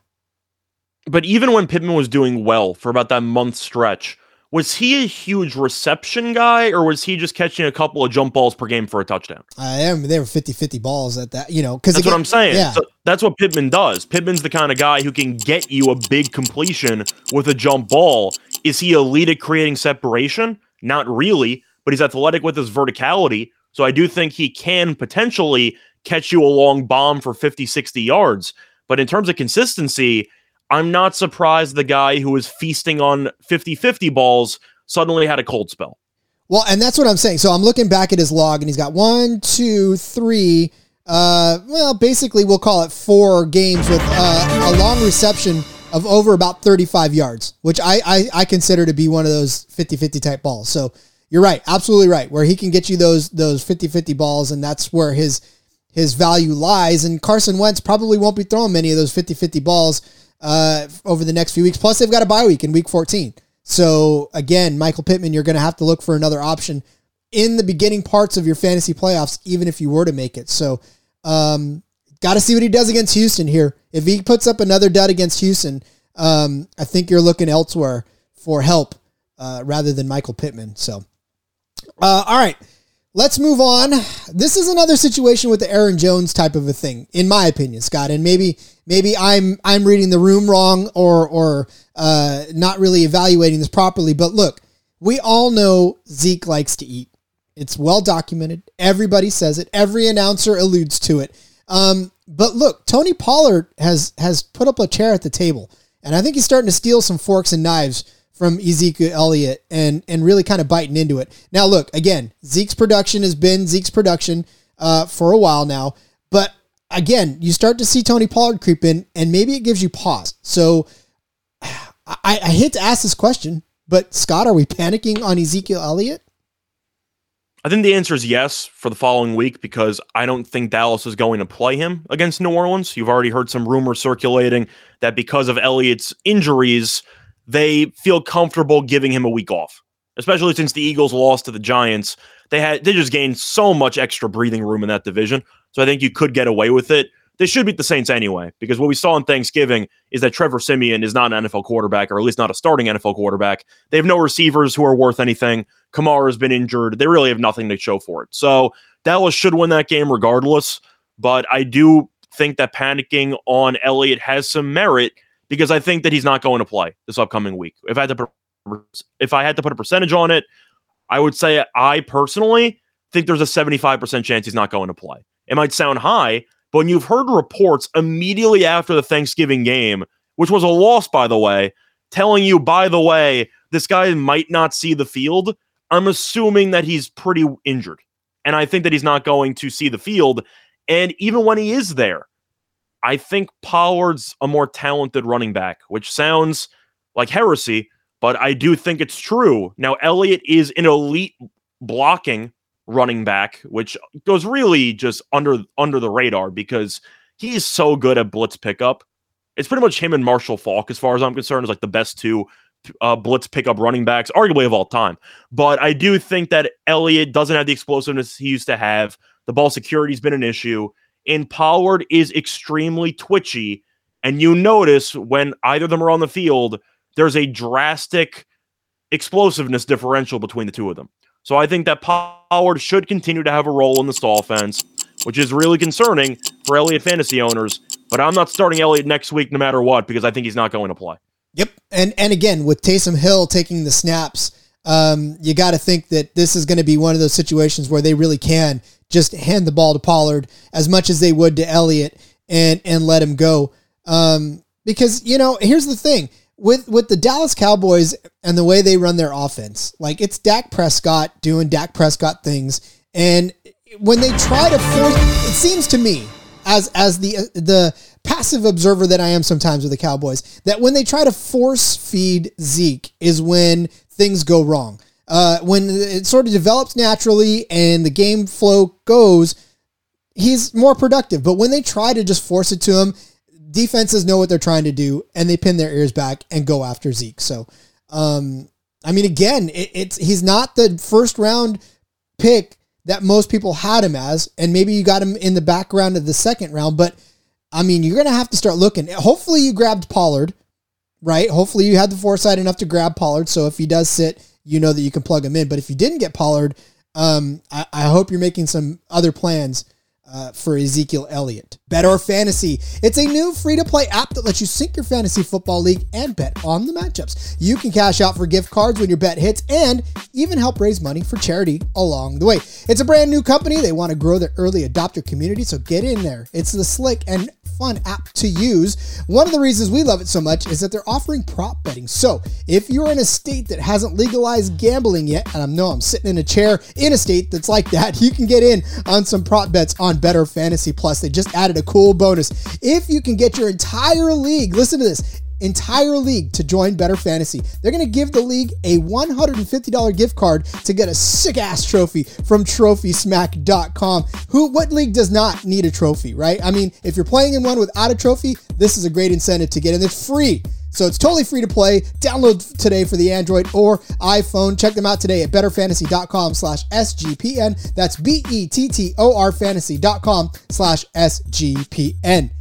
But even when Pittman was doing well for about that month stretch, was he a huge reception guy or was he just catching a couple of jump balls per game for a touchdown? I am. They were 50 50 balls at that, you know, because that's again, what I'm saying. Yeah. So that's what Pittman does. Pittman's the kind of guy who can get you a big completion with a jump ball. Is he elite at creating separation? Not really, but he's athletic with his verticality. So I do think he can potentially catch you a long bomb for 50, 60 yards. But in terms of consistency, I'm not surprised the guy who was feasting on 50 50 balls suddenly had a cold spell. Well, and that's what I'm saying. So I'm looking back at his log, and he's got one, two, three. Uh, well, basically, we'll call it four games with uh, a long reception of over about 35 yards, which I, I, I consider to be one of those 50 50 type balls. So you're right, absolutely right, where he can get you those those 50 50 balls, and that's where his his value lies. And Carson Wentz probably won't be throwing many of those 50 50 balls uh, over the next few weeks. Plus, they've got a bye week in week 14. So, again, Michael Pittman, you're going to have to look for another option in the beginning parts of your fantasy playoffs, even if you were to make it. So, um, got to see what he does against Houston here. If he puts up another dud against Houston, um, I think you're looking elsewhere for help uh, rather than Michael Pittman. So, uh, all right. Let's move on. This is another situation with the Aaron Jones type of a thing, in my opinion, Scott. And maybe maybe I'm I'm reading the room wrong or or uh, not really evaluating this properly. But look, we all know Zeke likes to eat. It's well documented. Everybody says it. Every announcer alludes to it. Um, but look, Tony Pollard has has put up a chair at the table, and I think he's starting to steal some forks and knives from Ezekiel Elliott and and really kind of biting into it. Now, look again, Zeke's production has been Zeke's production uh, for a while now, but again, you start to see Tony Pollard creep in, and maybe it gives you pause. So, I, I hate to ask this question, but Scott, are we panicking on Ezekiel Elliott? I think the answer is yes for the following week because I don't think Dallas is going to play him against New Orleans. You've already heard some rumors circulating that because of Elliott's injuries, they feel comfortable giving him a week off, especially since the Eagles lost to the Giants. They had they just gained so much extra breathing room in that division. So I think you could get away with it. They should beat the Saints anyway, because what we saw on Thanksgiving is that Trevor Siemian is not an NFL quarterback, or at least not a starting NFL quarterback. They have no receivers who are worth anything. Kamara has been injured. They really have nothing to show for it. So Dallas should win that game regardless. But I do think that panicking on Elliott has some merit because I think that he's not going to play this upcoming week. If I had to put, if I had to put a percentage on it, I would say I personally think there's a 75% chance he's not going to play. It might sound high, but when you've heard reports immediately after the Thanksgiving game, which was a loss by the way, telling you by the way, this guy might not see the field, I'm assuming that he's pretty injured. And I think that he's not going to see the field. And even when he is there, I think Pollard's a more talented running back, which sounds like heresy, but I do think it's true. Now, Elliott is an elite blocking running back, which goes really just under under the radar because he's so good at blitz pickup. It's pretty much him and Marshall Faulk, as far as I'm concerned, is like the best two uh, blitz pickup running backs, arguably of all time. But I do think that Elliott doesn't have the explosiveness he used to have. The ball security's been an issue and Pollard is extremely twitchy. And you notice when either of them are on the field, there's a drastic explosiveness differential between the two of them. So I think that Pollard should continue to have a role in this offense, which is really concerning for Elliott fantasy owners. But I'm not starting Elliott next week no matter what because I think he's not going to play. Yep. And and again, with Taysom Hill taking the snaps, um, you got to think that this is going to be one of those situations where they really can just hand the ball to Pollard as much as they would to Elliott. and and let him go. Um, because you know, here's the thing with with the Dallas Cowboys and the way they run their offense, like it's Dak Prescott doing Dak Prescott things, and when they try to force, it seems to me as as the the passive observer that I am sometimes with the Cowboys, that when they try to force feed Zeke is when things go wrong. Uh, when it sort of develops naturally and the game flow goes, he's more productive. But when they try to just force it to him, defenses know what they're trying to do and they pin their ears back and go after Zeke. So, um, I mean, again, it, it's he's not the first round pick that most people had him as, and maybe you got him in the background of the second round. But I mean, you're gonna have to start looking. Hopefully, you grabbed Pollard, right? Hopefully, you had the foresight enough to grab Pollard. So if he does sit, you know that you can plug him in. But if you didn't get Pollard, um, I, I hope you're making some other plans uh, for Ezekiel Elliott. Bettor Fantasy. It's a new free to play app that lets you sync your fantasy football league and bet on the matchups. You can cash out for gift cards when your bet hits and even help raise money for charity along the way. It's a brand new company. They want to grow their early adopter community, so get in there. It's the slick and fun app to use. One of the reasons we love it so much is that they're offering prop betting. So if you're in a state that hasn't legalized gambling yet, and I know I'm sitting in a chair in a state that's like that, you can get in on some prop bets on Bettor Fantasy Plus. They just added a cool bonus. If you can get your entire league, listen to this, entire league to join Bettor Fantasy. They're going to give the league a $150 gift card to get a sick ass trophy from trophysmack.com. Who what league does not need a trophy, right? I mean, if you're playing in one without a trophy, this is a great incentive to get in. It's free. So it's totally free to play. Download today for the Android or iPhone. Check them out today at bettorfantasy.com slash SGPN. That's B-E-T-T-O-R fantasy.com slash SGPN.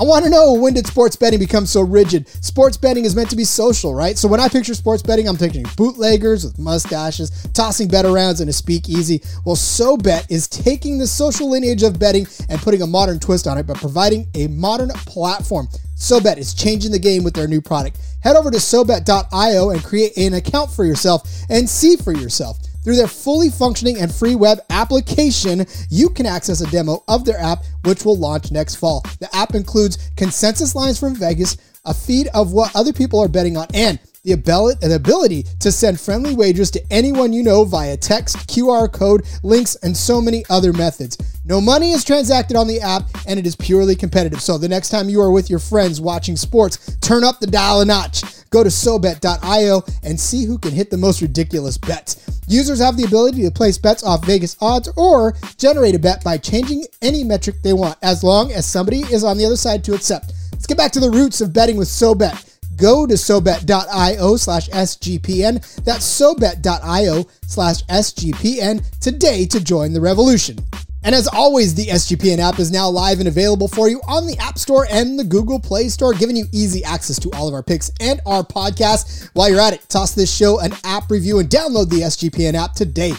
I want to know when did sports betting become so rigid? Sports betting is meant to be social, right? So when I picture sports betting, I'm picturing bootleggers with mustaches, tossing bet arounds in a speakeasy. Well, SoBet is taking the social lineage of betting and putting a modern twist on it by providing a modern platform. SoBet is changing the game with their new product. Head over to SoBet.io and create an account for yourself and see for yourself. Through their fully functioning and free web application, you can access a demo of their app, which will launch next fall. The app includes consensus lines from Vegas, a feed of what other people are betting on, and the ability to send friendly wagers to anyone you know via text, QR code, links, and so many other methods. No money is transacted on the app, and it is purely competitive. So the next time you are with your friends watching sports, turn up the dial a notch. Go to SoBet.io and see who can hit the most ridiculous bets. Users have the ability to place bets off Vegas odds or generate a bet by changing any metric they want, as long as somebody is on the other side to accept. Let's get back to the roots of betting with SoBet. Go to SoBet.io slash SGPN. That's SoBet.io slash SGPN today to join the revolution. And as always, the SGPN app is now live and available for you on the App Store and the Google Play Store, giving you easy access to all of our picks and our podcasts. While you're at it, toss this show an app review and download the SGPN app today.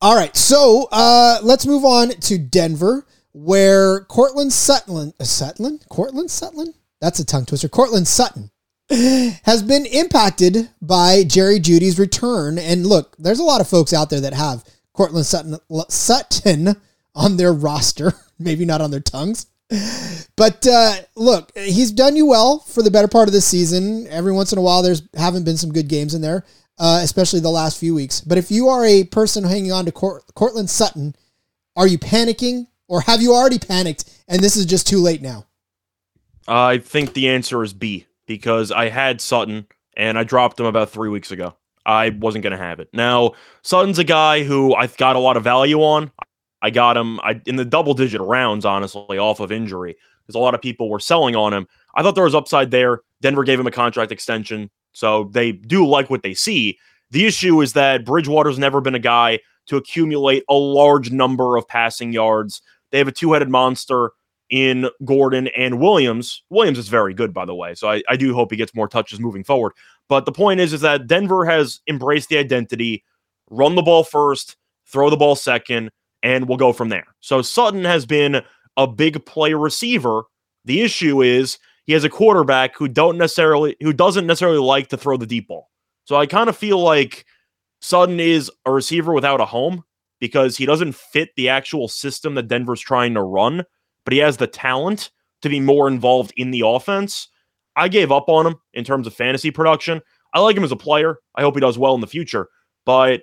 All right, so uh, let's move on to Denver, where Courtland Sutton, uh, Sutton, Courtland Sutton, that's a tongue twister. Courtland Sutton has been impacted by Jerry Jeudy's return. And look, there's a lot of folks out there that have Courtland Sutton, Sutton on their roster, maybe not on their tongues. But uh, look, he's done you well for the better part of the season. Every once in a while, there's haven't been some good games in there, uh, especially the last few weeks. But if you are a person hanging on to Court, Courtland Sutton, are you panicking or have you already panicked and this is just too late now? I think the answer is B because I had Sutton and I dropped him about three weeks ago. I wasn't going to have it. Now, Sutton's a guy who I've got a lot of value on. I got him I, in the double digit rounds, honestly, off of injury because a lot of people were selling on him. I thought there was upside there. Denver gave him a contract extension, so they do like what they see. The issue is that Bridgewater's never been a guy to accumulate a large number of passing yards. They have a two headed monster in Gordon and Williams. Williams is very good, by the way. So I, I do hope he gets more touches moving forward. But the point is, is that Denver has embraced the identity, run the ball first, throw the ball second, and we'll go from there. So Sutton has been a big play receiver. The issue is he has a quarterback who don't necessarily who doesn't necessarily like to throw the deep ball. So I kind of feel like Sutton is a receiver without a home because he doesn't fit the actual system that Denver's trying to run but he has the talent to be more involved in the offense. I gave up on him in terms of fantasy production. I like him as a player. I hope he does well in the future, but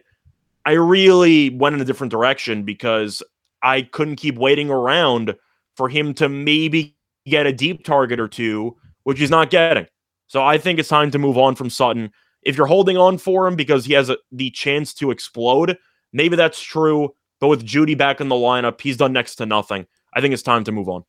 I really went in a different direction because I couldn't keep waiting around for him to maybe get a deep target or two, which he's not getting. So I think it's time to move on from Sutton. If you're holding on for him because he has a, the chance to explode, maybe that's true. But with Jeudy back in the lineup, he's done next to nothing. I think it's time to move on.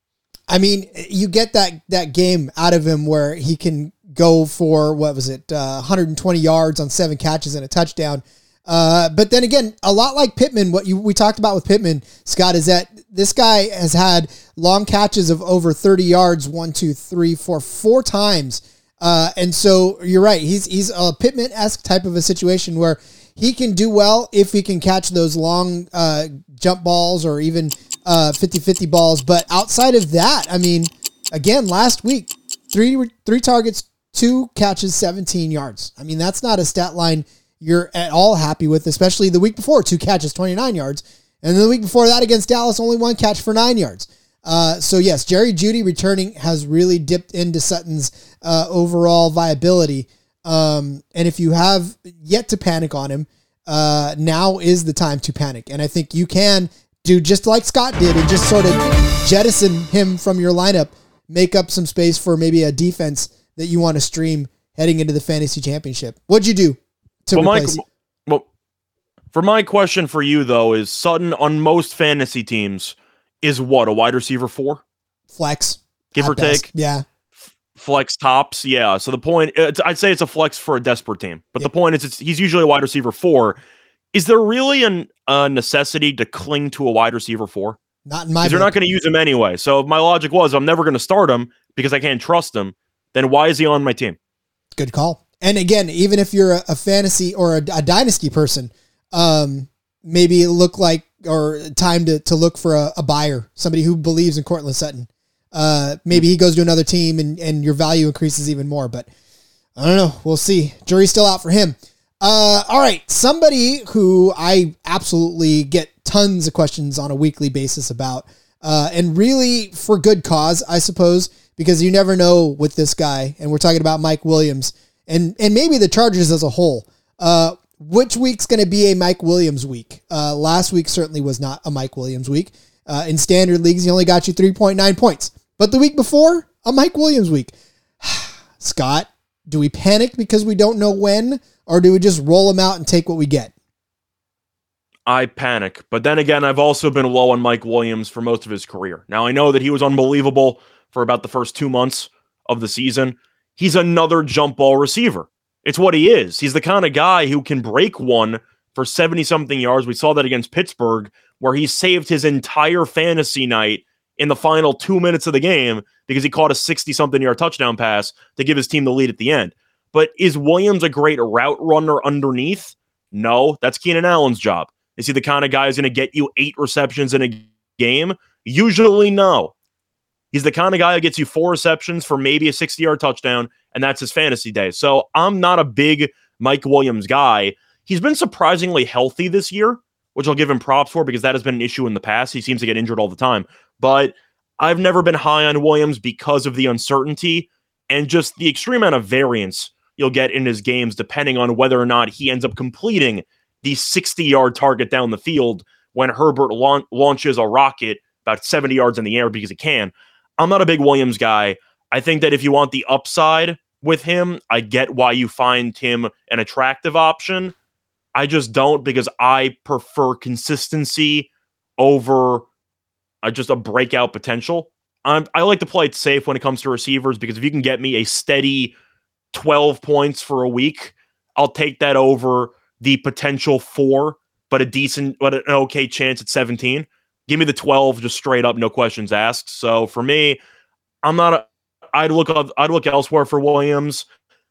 I mean, you get that that game out of him where he can go for what was it, uh, 120 yards on seven catches and a touchdown. Uh, but then again, a lot like Pittman, what you we talked about with Pittman, Scott, is that this guy has had long catches of over 30 yards, one, two, three, four, four times. Uh, and so you're right. He's he's a Pittman esque type of a situation where he can do well if he can catch those long uh, jump balls or even uh, 50-50 balls. But outside of that, I mean, again, last week, three three targets, two catches, 17 yards. I mean, that's not a stat line you're at all happy with, especially the week before, two catches, 29 yards. And the week before that against Dallas, only one catch for nine yards. Uh, so yes, Jerry Jeudy returning has really dipped into Sutton's uh, overall viability. Um, and if you have yet to panic on him, uh, now is the time to panic. And I think you can do just like Scott did and just sort of jettison him from your lineup, make up some space for maybe a defense that you want to stream heading into the fantasy championship. What'd you do to well, replace? Mike, well, for my question for you though is Sutton on most fantasy teams is what a wide receiver four flex, give or best. take. Yeah, flex tops. Yeah. So the point, I'd say it's a flex for a desperate team, but the point is, it's he's usually a wide receiver four. Is there really an, a necessity to cling to a wide receiver four? Not in my. They're not going to use him anyway. So my logic was, I'm never going to start him because I can't trust him. Then why is he on my team? Good call. And again, even if you're a, a fantasy or a, a, dynasty person, um, maybe it look like or time to, to look for a, a buyer, somebody who believes in Courtland Sutton. Uh, maybe he goes to another team and, and your value increases even more. But I don't know. We'll see. Jury's still out for him. Uh, all right. Somebody who I absolutely get tons of questions on a weekly basis about, uh, and really for good cause, I suppose, because you never know with this guy. And we're talking about Mike Williams and, and maybe the Chargers as a whole. Uh, which week's going to be a Mike Williams week? Uh, last week certainly was not a Mike Williams week. Uh, in standard leagues, he only got you 3.9 points. But the week before, a Mike Williams week. Scott, do we panic because we don't know when, or do we just roll him out and take what we get? I panic. But then again, I've also been low on Mike Williams for most of his career. Now, I know that he was unbelievable for about the first two months of the season. He's another jump ball receiver. It's what he is. He's the kind of guy who can break one for 70 something yards. We saw that against Pittsburgh, where he saved his entire fantasy night in the final two minutes of the game because he caught a 60 something yard touchdown pass to give his team the lead at the end. But is Williams a great route runner underneath? No, that's Keenan Allen's job. Is he the kind of guy who's going to get you eight receptions in a game? Usually, no. He's the kind of guy who gets you four receptions for maybe a 60 yard touchdown, and that's his fantasy day. So I'm not a big Mike Williams guy. He's been surprisingly healthy this year, which I'll give him props for because that has been an issue in the past. He seems to get injured all the time. But I've never been high on Williams because of the uncertainty and just the extreme amount of variance you'll get in his games, depending on whether or not he ends up completing the 60 yard target down the field when Herbert la- launches a rocket about 70 yards in the air because he can. I'm not a big Williams guy. I think that if you want the upside with him, I get why you find him an attractive option. I just don't because I prefer consistency over uh, just a breakout potential. I'm, I like to play it safe when it comes to receivers because if you can get me a steady 12 points for a week, I'll take that over the potential four, but a decent, but an okay chance at 17. Give me the 12 just straight up, no questions asked. So for me, I'm not a, I'd look I'd look elsewhere for Williams,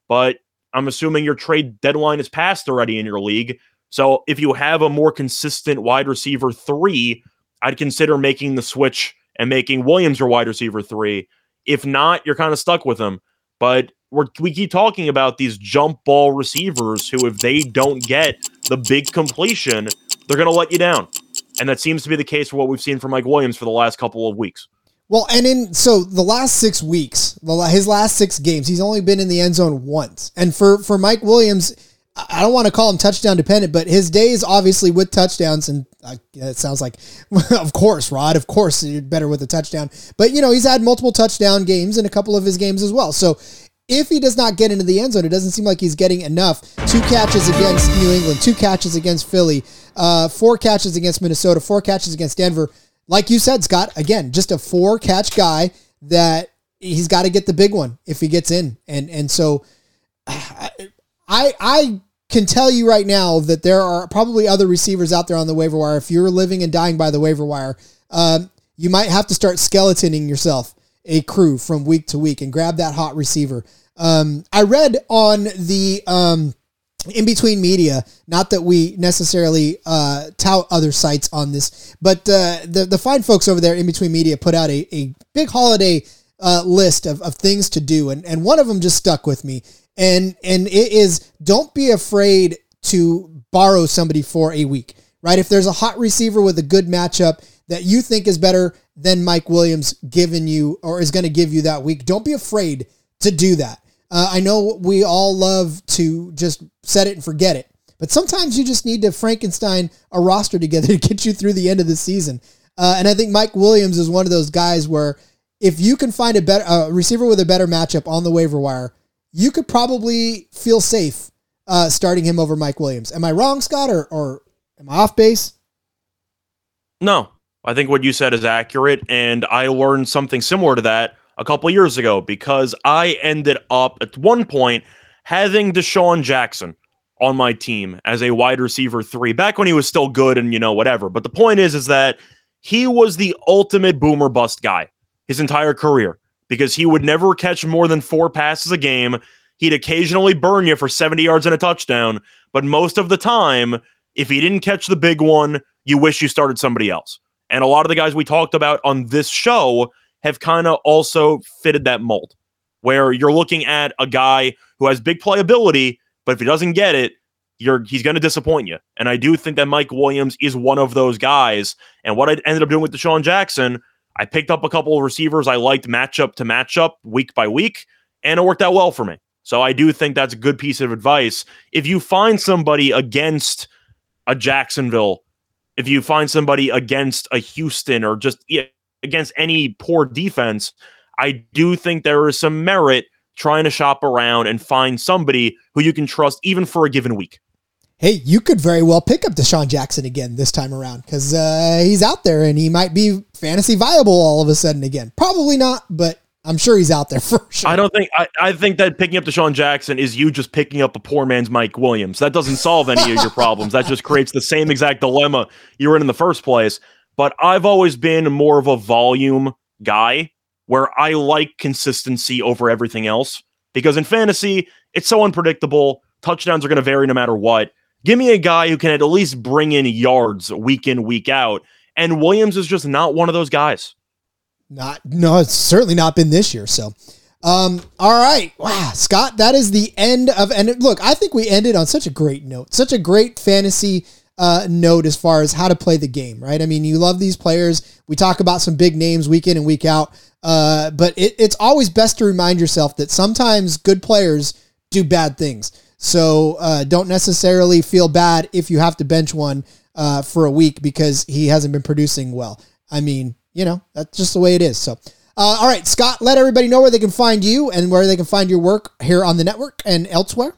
but I'm assuming your trade deadline is passed already in your league. So if you have a more consistent wide receiver three, I'd consider making the switch and making Williams your wide receiver three. If not, you're kind of stuck with him. But we keep talking about these jump ball receivers who, if they don't get the big completion, they're going to let you down. And that seems to be the case for what we've seen from Mike Williams for the last couple of weeks. Well, and in so the last six weeks, his last six games, he's only been in the end zone once. And for for Mike Williams, I don't want to call him touchdown dependent, but his days obviously with touchdowns, and uh, it sounds like, of course, Rod, of course, you're better with a touchdown. But you know, he's had multiple touchdown games in a couple of his games as well. So if he does not get into the end zone, it doesn't seem like he's getting enough. Two catches against New England, two catches against Philly, uh, four catches against Minnesota, four catches against Denver like you said, Scott, again, just a four catch guy that he's got to get the big one if he gets in. And and so I I can tell you right now that there are probably other receivers out there on the waiver wire. If you're living and dying by the waiver wire, um, you might have to start skeletoning yourself a crew from week to week and grab that hot receiver. Um, I read on the um, in between media. Not that we necessarily uh, tout other sites on this, but uh, the the fine folks over there in between media put out a, a big holiday uh, list of, of things to do, and and one of them just stuck with me, and and it is don't be afraid to borrow somebody for a week, right? If there's a hot receiver with a good matchup that you think is better than Mike Williams given you or is going to give you that week, don't be afraid to do that. Uh, I know we all love to just set it and forget it, but sometimes you just need to Frankenstein a roster together to get you through the end of the season. Uh, and I think Mike Williams is one of those guys where if you can find a better a receiver with a better matchup on the waiver wire, you could probably feel safe uh, starting him over Mike Williams. Am I wrong, Scott, or, or am I off base? No, I think what you said is accurate, and I learned something similar to that a couple years ago because I ended up at one point having DeSean Jackson on my team as a wide receiver three back when he was still good and you know whatever. But the point is, is that he was the ultimate boomer bust guy his entire career because he would never catch more than four passes a game. He'd occasionally burn you for 70 yards and a touchdown, but most of the time, if he didn't catch the big one, you wish you started somebody else. And a lot of the guys we talked about on this show have kind of also fitted that mold where you're looking at a guy who has big playability, but if he doesn't get it, you're he's going to disappoint you. And I do think that Mike Williams is one of those guys. And what I ended up doing with DeSean Jackson, I picked up a couple of receivers I liked matchup to matchup week by week, and it worked out well for me. So I do think that's a good piece of advice. If you find somebody against a Jacksonville, if you find somebody against a Houston or just yeah, against any poor defense, I do think there is some merit trying to shop around and find somebody who you can trust even for a given week. Hey, you could very well pick up DeSean Jackson again this time around because uh, he's out there and he might be fantasy viable all of a sudden again. Probably not, but I'm sure he's out there for sure. I don't think I, I think that picking up DeSean Jackson is you just picking up a poor man's Mike Williams. That doesn't solve any of your problems. That just creates the same exact dilemma you were in in the first place. But I've always been more of a volume guy where I like consistency over everything else because in fantasy, it's so unpredictable. Touchdowns are going to vary no matter what. Give me a guy who can at least bring in yards week in, week out. And Williams is just not one of those guys. Not, no, it's certainly not been this year. So, um, all right. Wow. Scott, that is the end of, and look, I think we ended on such a great note, such a great fantasy uh, note as far as how to play the game, right? I mean, you love these players. We talk about some big names week in and week out, uh, but it, it's always best to remind yourself that sometimes good players do bad things. So uh, don't necessarily feel bad if you have to bench one uh, for a week because he hasn't been producing well. I mean, you know, that's just the way it is. So. Uh, all right, Scott, let everybody know where they can find you and where they can find your work here on the network and elsewhere.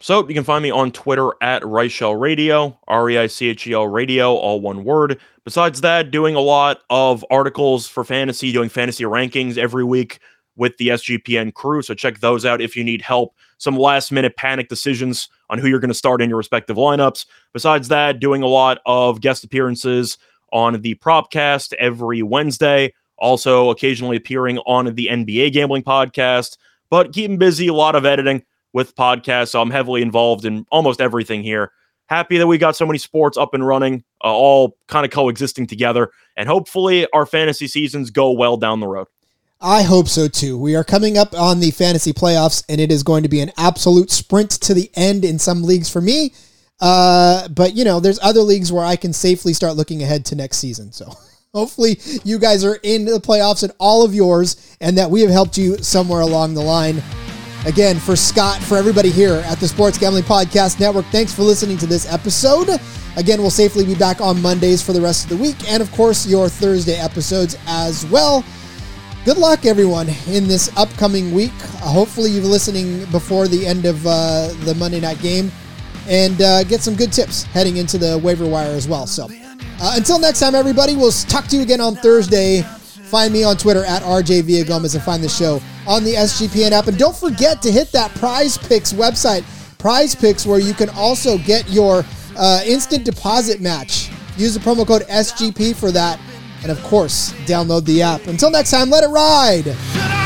So you can find me on Twitter at Reichel Radio, R E I C H E L Radio, all one word. Besides that, doing a lot of articles for fantasy, doing fantasy rankings every week with the SGPN crew. So check those out if you need help. Some last minute panic decisions on who you're going to start in your respective lineups. Besides that, doing a lot of guest appearances on the Propcast every Wednesday. Also, occasionally appearing on the NBA Gambling Podcast, but keeping busy, a lot of editing with podcasts. So I'm heavily involved in almost everything here. Happy that we got so many sports up and running, uh, all kind of coexisting together. And hopefully our fantasy seasons go well down the road. I hope so too. We are coming up on the fantasy playoffs, and it is going to be an absolute sprint to the end in some leagues for me. Uh, but you know, there's other leagues where I can safely start looking ahead to next season. So hopefully you guys are in the playoffs and all of yours, and that we have helped you somewhere along the line. Again, for Scott, for everybody here at the Sports Gambling Podcast Network, thanks for listening to this episode. Again, we'll safely be back on Mondays for the rest of the week, and of course, your Thursday episodes as well. Good luck, everyone, in this upcoming week. Uh, hopefully, you're listening before the end of uh, the Monday night game and uh, get some good tips heading into the waiver wire as well. So, uh, until next time, everybody, we'll talk to you again on Thursday. Find me on Twitter at RJ Villagomez and find the show on the SGPN app. And don't forget to hit that Prize Picks website, Prize Picks, where you can also get your uh, instant deposit match. Use the promo code SGP for that. And of course, download the app. Until next time, let it ride.